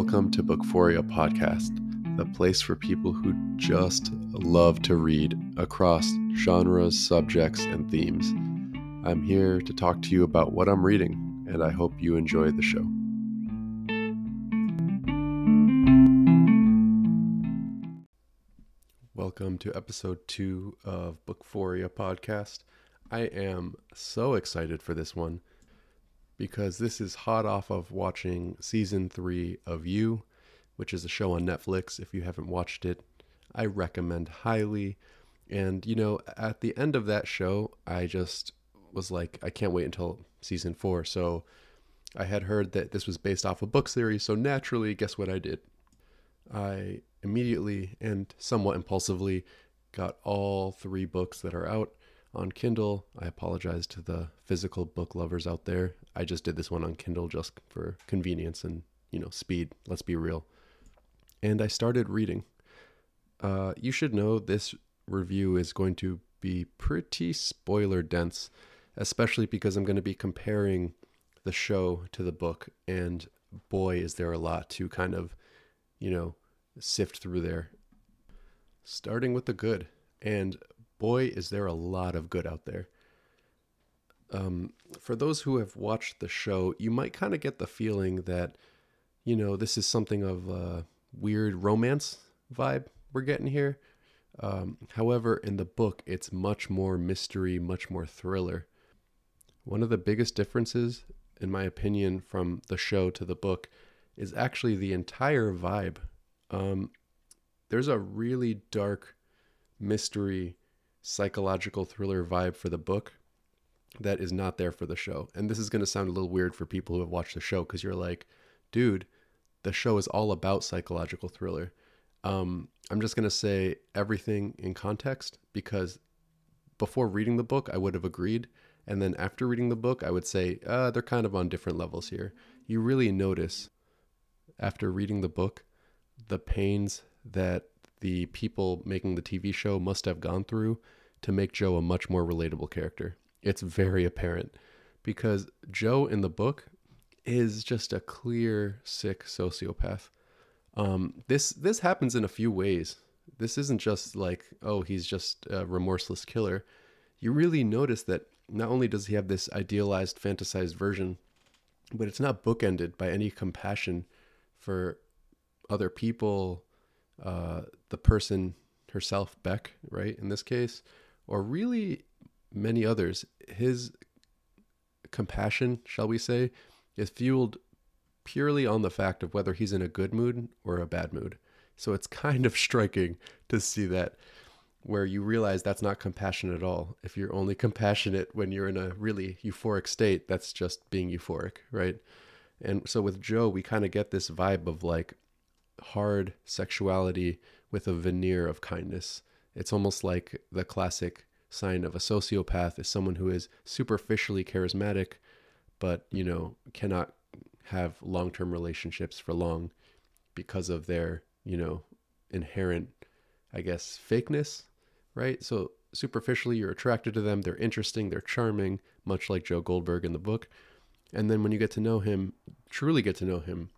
Welcome to Bookphoria Podcast, the place for people who just love to read across genres, subjects, and themes. I'm here to talk to you about what I'm reading, and I hope you enjoy the show. Welcome to episode two of Bookphoria Podcast. I am so excited for this one because this is hot off of watching season three of You, which is a show on Netflix. If you haven't watched it, I recommend highly. And, you know, at the end of that show, I just was like, I can't wait until season four. So I had heard that this was based off a book series. So naturally, guess what I did? I immediately and somewhat impulsively got all three books that are out on Kindle. I apologize to the physical book lovers out there. I just did this one on Kindle just for convenience and, you know, speed. Let's be real. And I started reading. Uh, you should know this review is going to be pretty spoiler dense, especially because I'm going to be comparing the show to the book. And boy, is there a lot to kind of, you know, sift through there. Starting with the good. And boy, is there a lot of good out there. Um, for those who have watched the show, you might kind of get the feeling that, you know, this is something of a weird romance vibe we're getting here. Um, however, in the book, it's much more mystery, much more thriller. One of the biggest differences, in my opinion, from the show to the book is actually the entire vibe. Um, there's a really dark mystery psychological thriller vibe for the book that is not there for the show. And this is going to sound a little weird for people who have watched the show because you're like, dude, the show is all about psychological thriller. Um, I'm just going to say everything in context because before reading the book, I would have agreed. And then after reading the book, I would say uh, they're kind of on different levels here. You really notice after reading the book the pains that the people making the TV show must have gone through to make Joe a much more relatable character. It's very apparent because Joe in the book is just a clear sick sociopath. Um, this this happens in a few ways. This isn't just like oh he's just a remorseless killer. You really notice that not only does he have this idealized, fantasized version, but it's not bookended by any compassion for other people, uh, the person herself, Beck, right, in this case, or really many others. His compassion, shall we say, is fueled purely on the fact of whether he's in a good mood or a bad mood. So it's kind of striking to see that where you realize that's not compassion at all. If you're only compassionate when you're in a really euphoric state, that's just being euphoric, right? And so with Joe, we kind of get this vibe of like hard sexuality with a veneer of kindness. It's almost like the classic sign of a sociopath is someone who is superficially charismatic, but, you know, cannot have long term relationships for long because of their, you know, inherent, I guess, fakeness, right? So superficially, you're attracted to them, they're interesting, they're charming, much like Joe Goldberg in the book. And then when you get to know him, truly get to know him,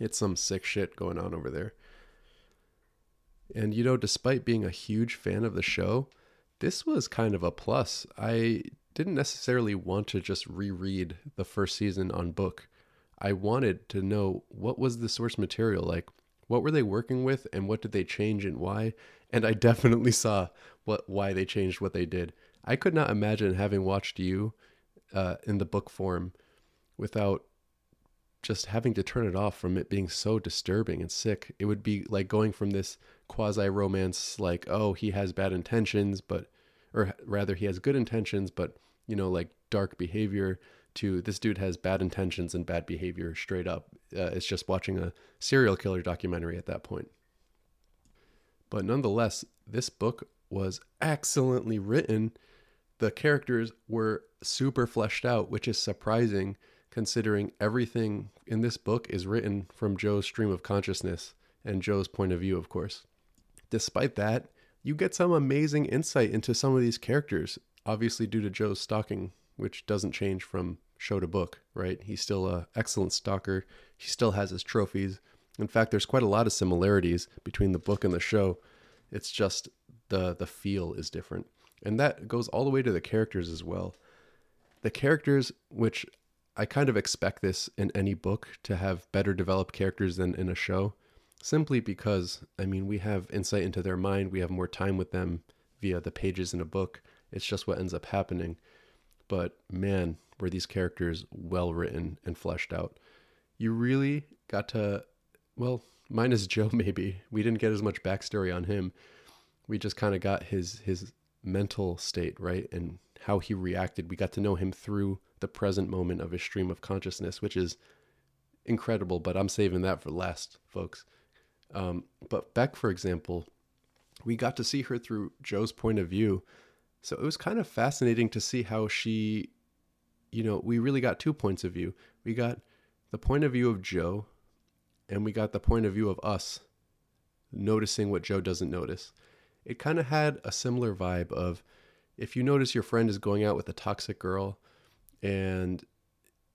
it's some sick shit going on over there. And you know, despite being a huge fan of the show, this was kind of a plus. I didn't necessarily want to just reread the first season on book. I wanted to know what was the source material like? What were they working with and what did they change and why? And I definitely saw what why they changed what they did. I could not imagine having watched you uh, in the book form without just having to turn it off from it being so disturbing and sick. It would be like going from this quasi romance, like, oh, he has bad intentions, but, or rather, he has good intentions, but, you know, like dark behavior, to this dude has bad intentions and bad behavior straight up. Uh, it's just watching a serial killer documentary at that point. But nonetheless, this book was excellently written. The characters were super fleshed out, which is surprising considering everything in this book is written from Joe's stream of consciousness and Joe's point of view, of course. Despite that, you get some amazing insight into some of these characters, obviously due to Joe's stalking, which doesn't change from show to book, right? He's still an excellent stalker. He still has his trophies. In fact, there's quite a lot of similarities between the book and the show. It's just the the feel is different. And that goes all the way to the characters as well. The characters which I kind of expect this in any book to have better developed characters than in a show simply because I mean, we have insight into their mind, we have more time with them via the pages in a book. It's just what ends up happening. But man, were these characters well written and fleshed out. You really got to well, minus Joe maybe. We didn't get as much backstory on him. We just kind of got his his mental state, right? And how he reacted. We got to know him through the present moment of a stream of consciousness, which is incredible, but I'm saving that for last, folks. Um, but Beck, for example, we got to see her through Joe's point of view. So it was kind of fascinating to see how she, you know, we really got two points of view. We got the point of view of Joe, and we got the point of view of us noticing what Joe doesn't notice. It kind of had a similar vibe of if you notice your friend is going out with a toxic girl and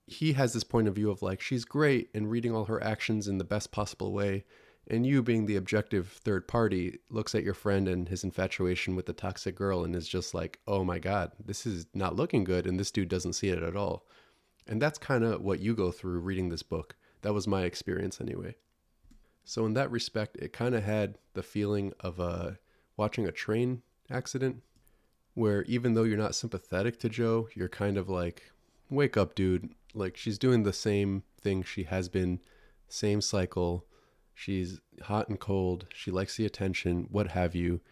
he has this point of view of like she's great and reading all her actions in the best possible way. And you being the objective third party looks at your friend and his infatuation with the toxic girl and is just like oh my god this is not looking good and this dude doesn't see it at all. And that's kind of what you go through reading this book. That was my experience anyway. So in that respect it kind of had the feeling of uh, watching a train accident where even though you're not sympathetic to joe you're kind of like wake up dude like she's doing the same thing she has been same cycle She's hot and cold. She likes the attention, what have you.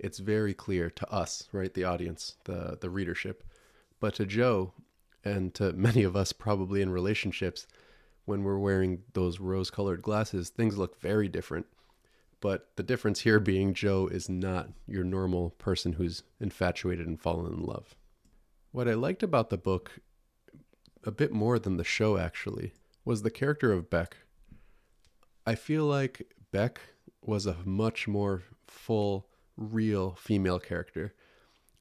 It's very clear to us, right? The audience, the, the readership. But to Joe, and to many of us probably in relationships, when we're wearing those rose colored glasses, things look very different. But the difference here being Joe is not your normal person who's infatuated and fallen in love. What I liked about the book, a bit more than the show actually, was the character of Beck. I feel like Beck was a much more full, real female character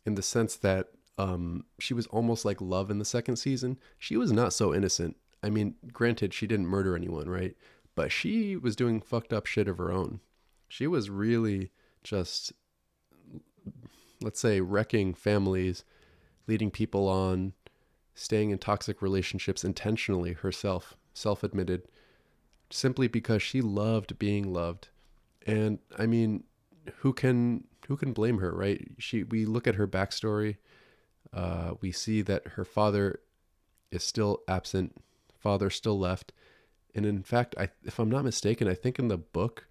in the sense that um, she was almost like Love in the second season. She was not so innocent. I mean, granted, she didn't murder anyone, right? But she was doing fucked up shit of her own. She was really just, let's say, wrecking families, leading people on, staying in toxic relationships intentionally herself, self admitted simply because she loved being loved. And I mean, who can who can blame her, right? She we look at her backstory, uh, we see that her father is still absent, father still left, and in fact, I, if I'm not mistaken, I think in the book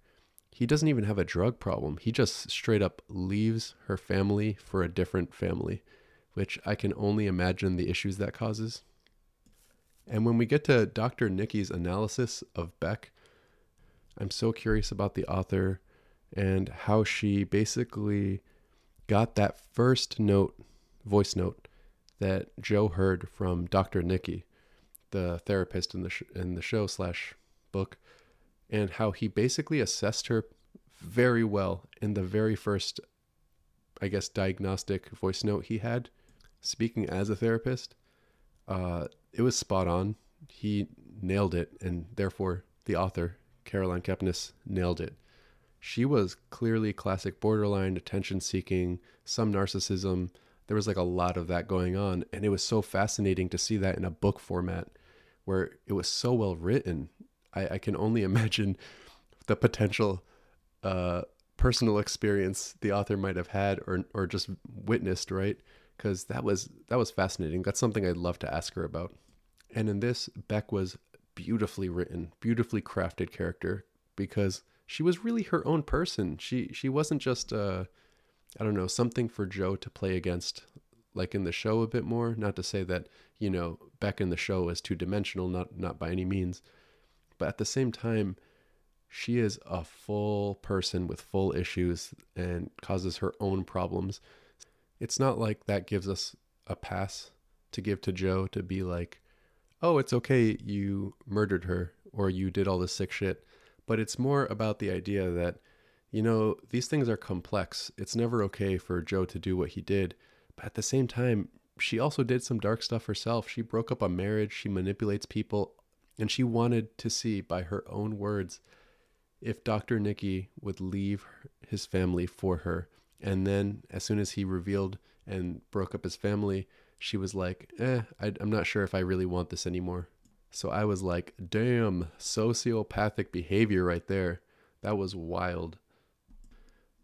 he doesn't even have a drug problem. He just straight up leaves her family for a different family, which I can only imagine the issues that causes. And when we get to Dr. Nicky's analysis of Beck, I'm so curious about the author and how she basically got that first note, voice note, that Joe heard from Dr. Nicky, the therapist in the sh- in the show slash book, and how he basically assessed her very well in the very first, I guess, diagnostic voice note he had, speaking as a therapist. Uh, it was spot on. He nailed it, and therefore the author, Caroline Kepnes, nailed it. She was clearly classic borderline, attention seeking, some narcissism. There was like a lot of that going on, and it was so fascinating to see that in a book format where it was so well written. I, I can only imagine the potential uh, personal experience the author might have had or or just witnessed, right? Because that was that was fascinating. That's something I'd love to ask her about. And in this, Beck was beautifully written, beautifully crafted character because she was really her own person. She she wasn't just uh I don't know, something for Joe to play against like in the show a bit more. Not to say that, you know, Beck in the show is two dimensional, not not by any means. But at the same time, she is a full person with full issues and causes her own problems it's not like that gives us a pass to give to Joe to be like, oh, it's okay, you murdered her or you did all this sick shit. But it's more about the idea that, you know, these things are complex. It's never okay for Joe to do what he did. But at the same time, she also did some dark stuff herself. She broke up a marriage, she manipulates people, and she wanted to see by her own words if Dr. Nicky would leave his family for her. And then, as soon as he revealed and broke up his family, she was like, eh, I, I'm not sure if I really want this anymore. So I was like, damn, sociopathic behavior right there. That was wild.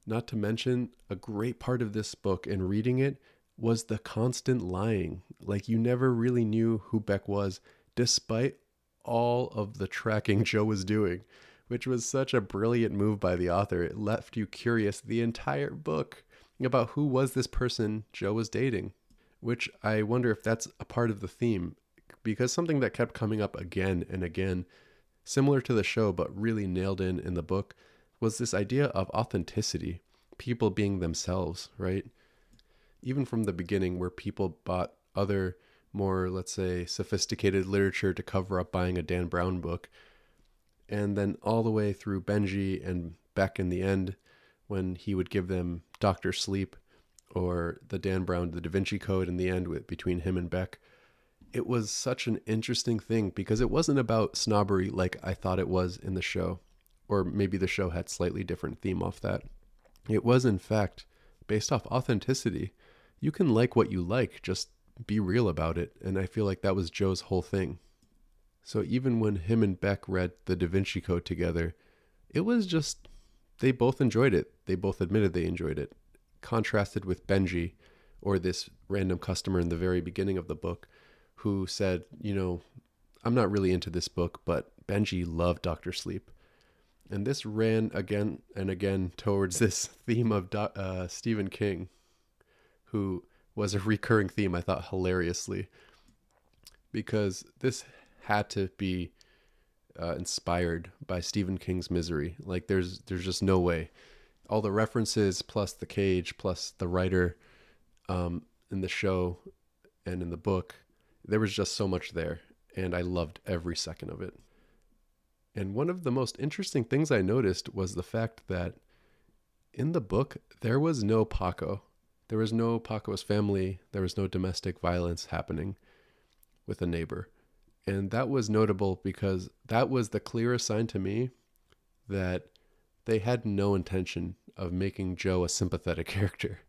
Not to mention, a great part of this book and reading it was the constant lying. Like, you never really knew who Beck was, despite all of the tracking Joe was doing, which was such a brilliant move by the author. It left you curious the entire book about who was this person Joe was dating, which I wonder if that's a part of the theme, because something that kept coming up again and again, similar to the show but really nailed in in the book, was this idea of authenticity, people being themselves, right? Even from the beginning, where people bought other more, let's say, sophisticated literature to cover up buying a Dan Brown book. And then all the way through Benji and Beck in the end, when he would give them Doctor Sleep or the Dan Brown, the Da Vinci Code in the end with between him and Beck. It was such an interesting thing because it wasn't about snobbery like I thought it was in the show, or maybe the show had slightly different theme off that. It was in fact based off authenticity. You can like what you like, just be real about it. And I feel like that was Joe's whole thing. So even when him and Beck read the Da Vinci Code together, it was just, they both enjoyed it. They both admitted they enjoyed it. Contrasted with Benji, or this random customer in the very beginning of the book, who said, you know, I'm not really into this book, but Benji loved Dr. Sleep. And this ran again and again towards this theme of uh, Stephen King, who was a recurring theme I thought hilariously because this had to be uh, inspired by Stephen King's Misery. Like there's there's just no way. All the references plus the cage plus the writer um, in the show and in the book, there was just so much there, and I loved every second of it. And one of the most interesting things I noticed was the fact that in the book there was no Paco. There was no Paco's family, there was no domestic violence happening with a neighbor. And that was notable because that was the clearest sign to me that they had no intention of making Joe a sympathetic character.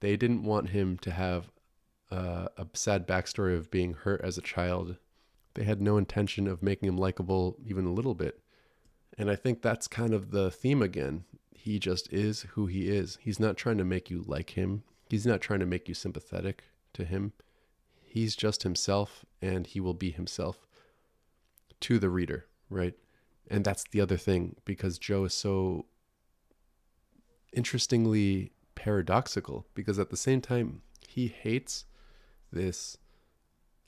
They didn't want him to have uh, a sad backstory of being hurt as a child. They had no intention of making him likable even a little bit. And I think that's kind of the theme again. He just is who he is. He's not trying to make you like him. He's not trying to make you sympathetic to him. He's just himself and he will be himself to the reader, right? And that's the other thing because Joe is so interestingly paradoxical because at the same time he hates this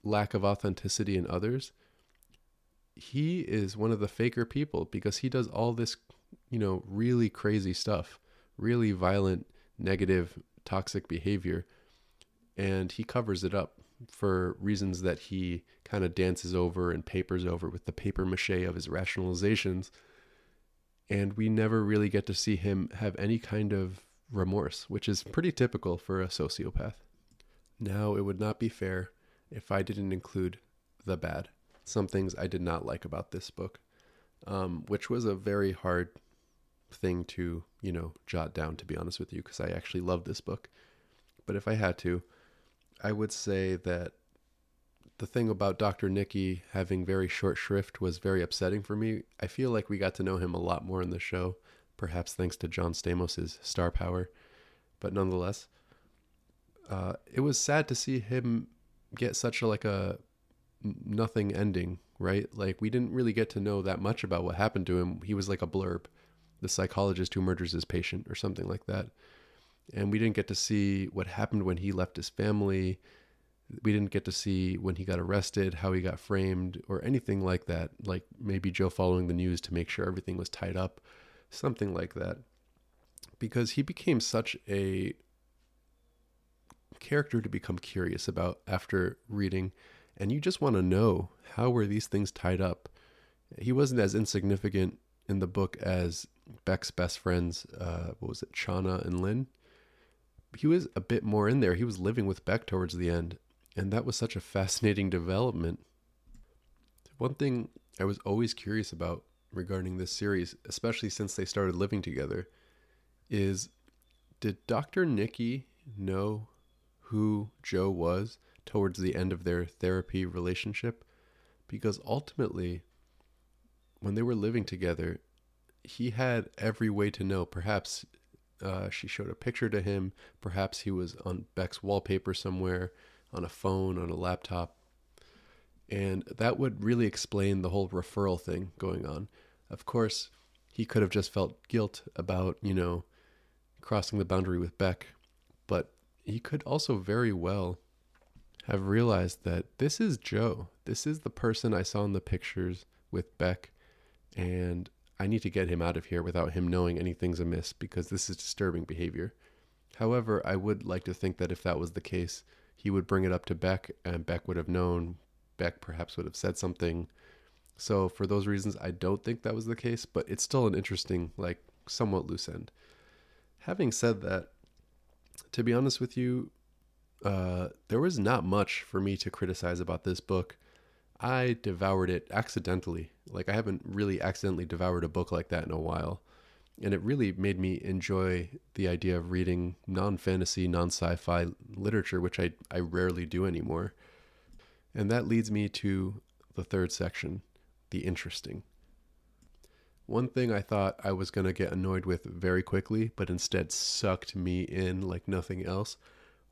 lack of authenticity in others. He is one of the faker people because he does all this, you know, really crazy stuff, really violent, negative, toxic behavior and he covers it up for reasons that he kind of dances over and papers over with the paper mache of his rationalizations and we never really get to see him have any kind of remorse which is pretty typical for a sociopath now it would not be fair if i didn't include the bad some things i did not like about this book um, which was a very hard thing to, you know, jot down, to be honest with you, because I actually love this book. But if I had to, I would say that the thing about Dr. Nicky having very short shrift was very upsetting for me. I feel like we got to know him a lot more in the show, perhaps thanks to John Stamos's star power. But nonetheless, uh, it was sad to see him get such a like a nothing ending, right? Like we didn't really get to know that much about what happened to him. He was like a blurb the psychologist who murders his patient or something like that. And we didn't get to see what happened when he left his family. We didn't get to see when he got arrested, how he got framed, or anything like that. Like maybe Joe following the news to make sure everything was tied up, something like that. Because he became such a character to become curious about after reading. And you just want to know how were these things tied up? He wasn't as insignificant in the book as Beck's best friends, uh, what was it, Chana and Lynn? He was a bit more in there. He was living with Beck towards the end, and that was such a fascinating development. One thing I was always curious about regarding this series, especially since they started living together, is did Dr. Nicky know who Joe was towards the end of their therapy relationship? Because ultimately, when they were living together, he had every way to know. Perhaps uh, she showed a picture to him. Perhaps he was on Beck's wallpaper somewhere, on a phone, on a laptop. And that would really explain the whole referral thing going on. Of course, he could have just felt guilt about, you know, crossing the boundary with Beck, but he could also very well have realized that this is Joe. This is the person I saw in the pictures with Beck, and I need to get him out of here without him knowing anything's amiss because this is disturbing behavior. However, I would like to think that if that was the case, he would bring it up to Beck, and Beck would have known. Beck perhaps would have said something. So, for those reasons, I don't think that was the case, but it's still an interesting, like, somewhat loose end. Having said that, to be honest with you, uh, there was not much for me to criticize about this book. I devoured it accidentally. Like, I haven't really accidentally devoured a book like that in a while. And it really made me enjoy the idea of reading non fantasy, non sci fi literature, which I, I rarely do anymore. And that leads me to the third section the interesting. One thing I thought I was going to get annoyed with very quickly, but instead sucked me in like nothing else,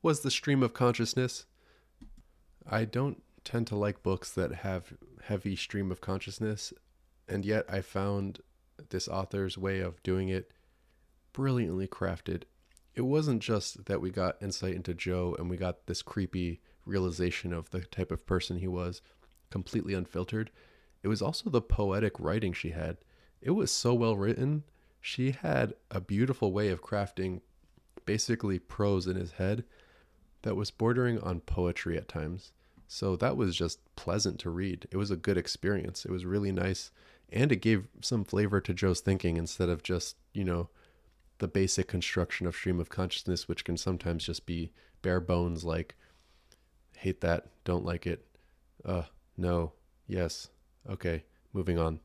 was the stream of consciousness. I don't tend to like books that have heavy stream of consciousness, and yet I found this author's way of doing it brilliantly crafted. It wasn't just that we got insight into Joe and we got this creepy realization of the type of person he was, completely unfiltered. It was also the poetic writing she had. It was so well written. She had a beautiful way of crafting basically prose in his head that was bordering on poetry at times. So that was just pleasant to read. It was a good experience. It was really nice. And it gave some flavor to Joe's thinking instead of just, you know, the basic construction of stream of consciousness, which can sometimes just be bare bones like, hate that, don't like it, uh, no, yes, okay, moving on.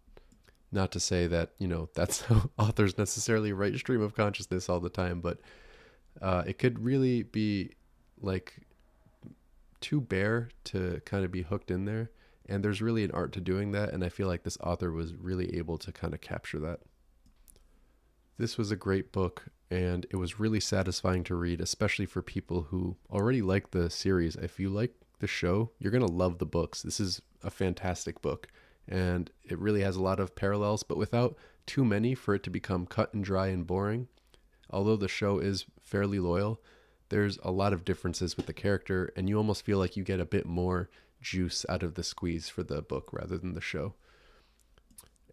Not to say that, you know, that's how authors necessarily write stream of consciousness all the time, but uh, it could really be like too bare to kind of be hooked in there. And there's really an art to doing that. And I feel like this author was really able to kind of capture that. This was a great book, and it was really satisfying to read, especially for people who already like the series. If you like the show, you're going to love the books. This is a fantastic book, and it really has a lot of parallels, but without too many for it to become cut and dry and boring. Although the show is fairly loyal, there's a lot of differences with the character, and you almost feel like you get a bit more juice out of the squeeze for the book rather than the show.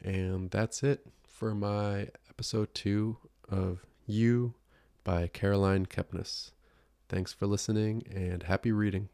And that's it for my episode two of You by Caroline Kepnes. Thanks for listening and happy reading.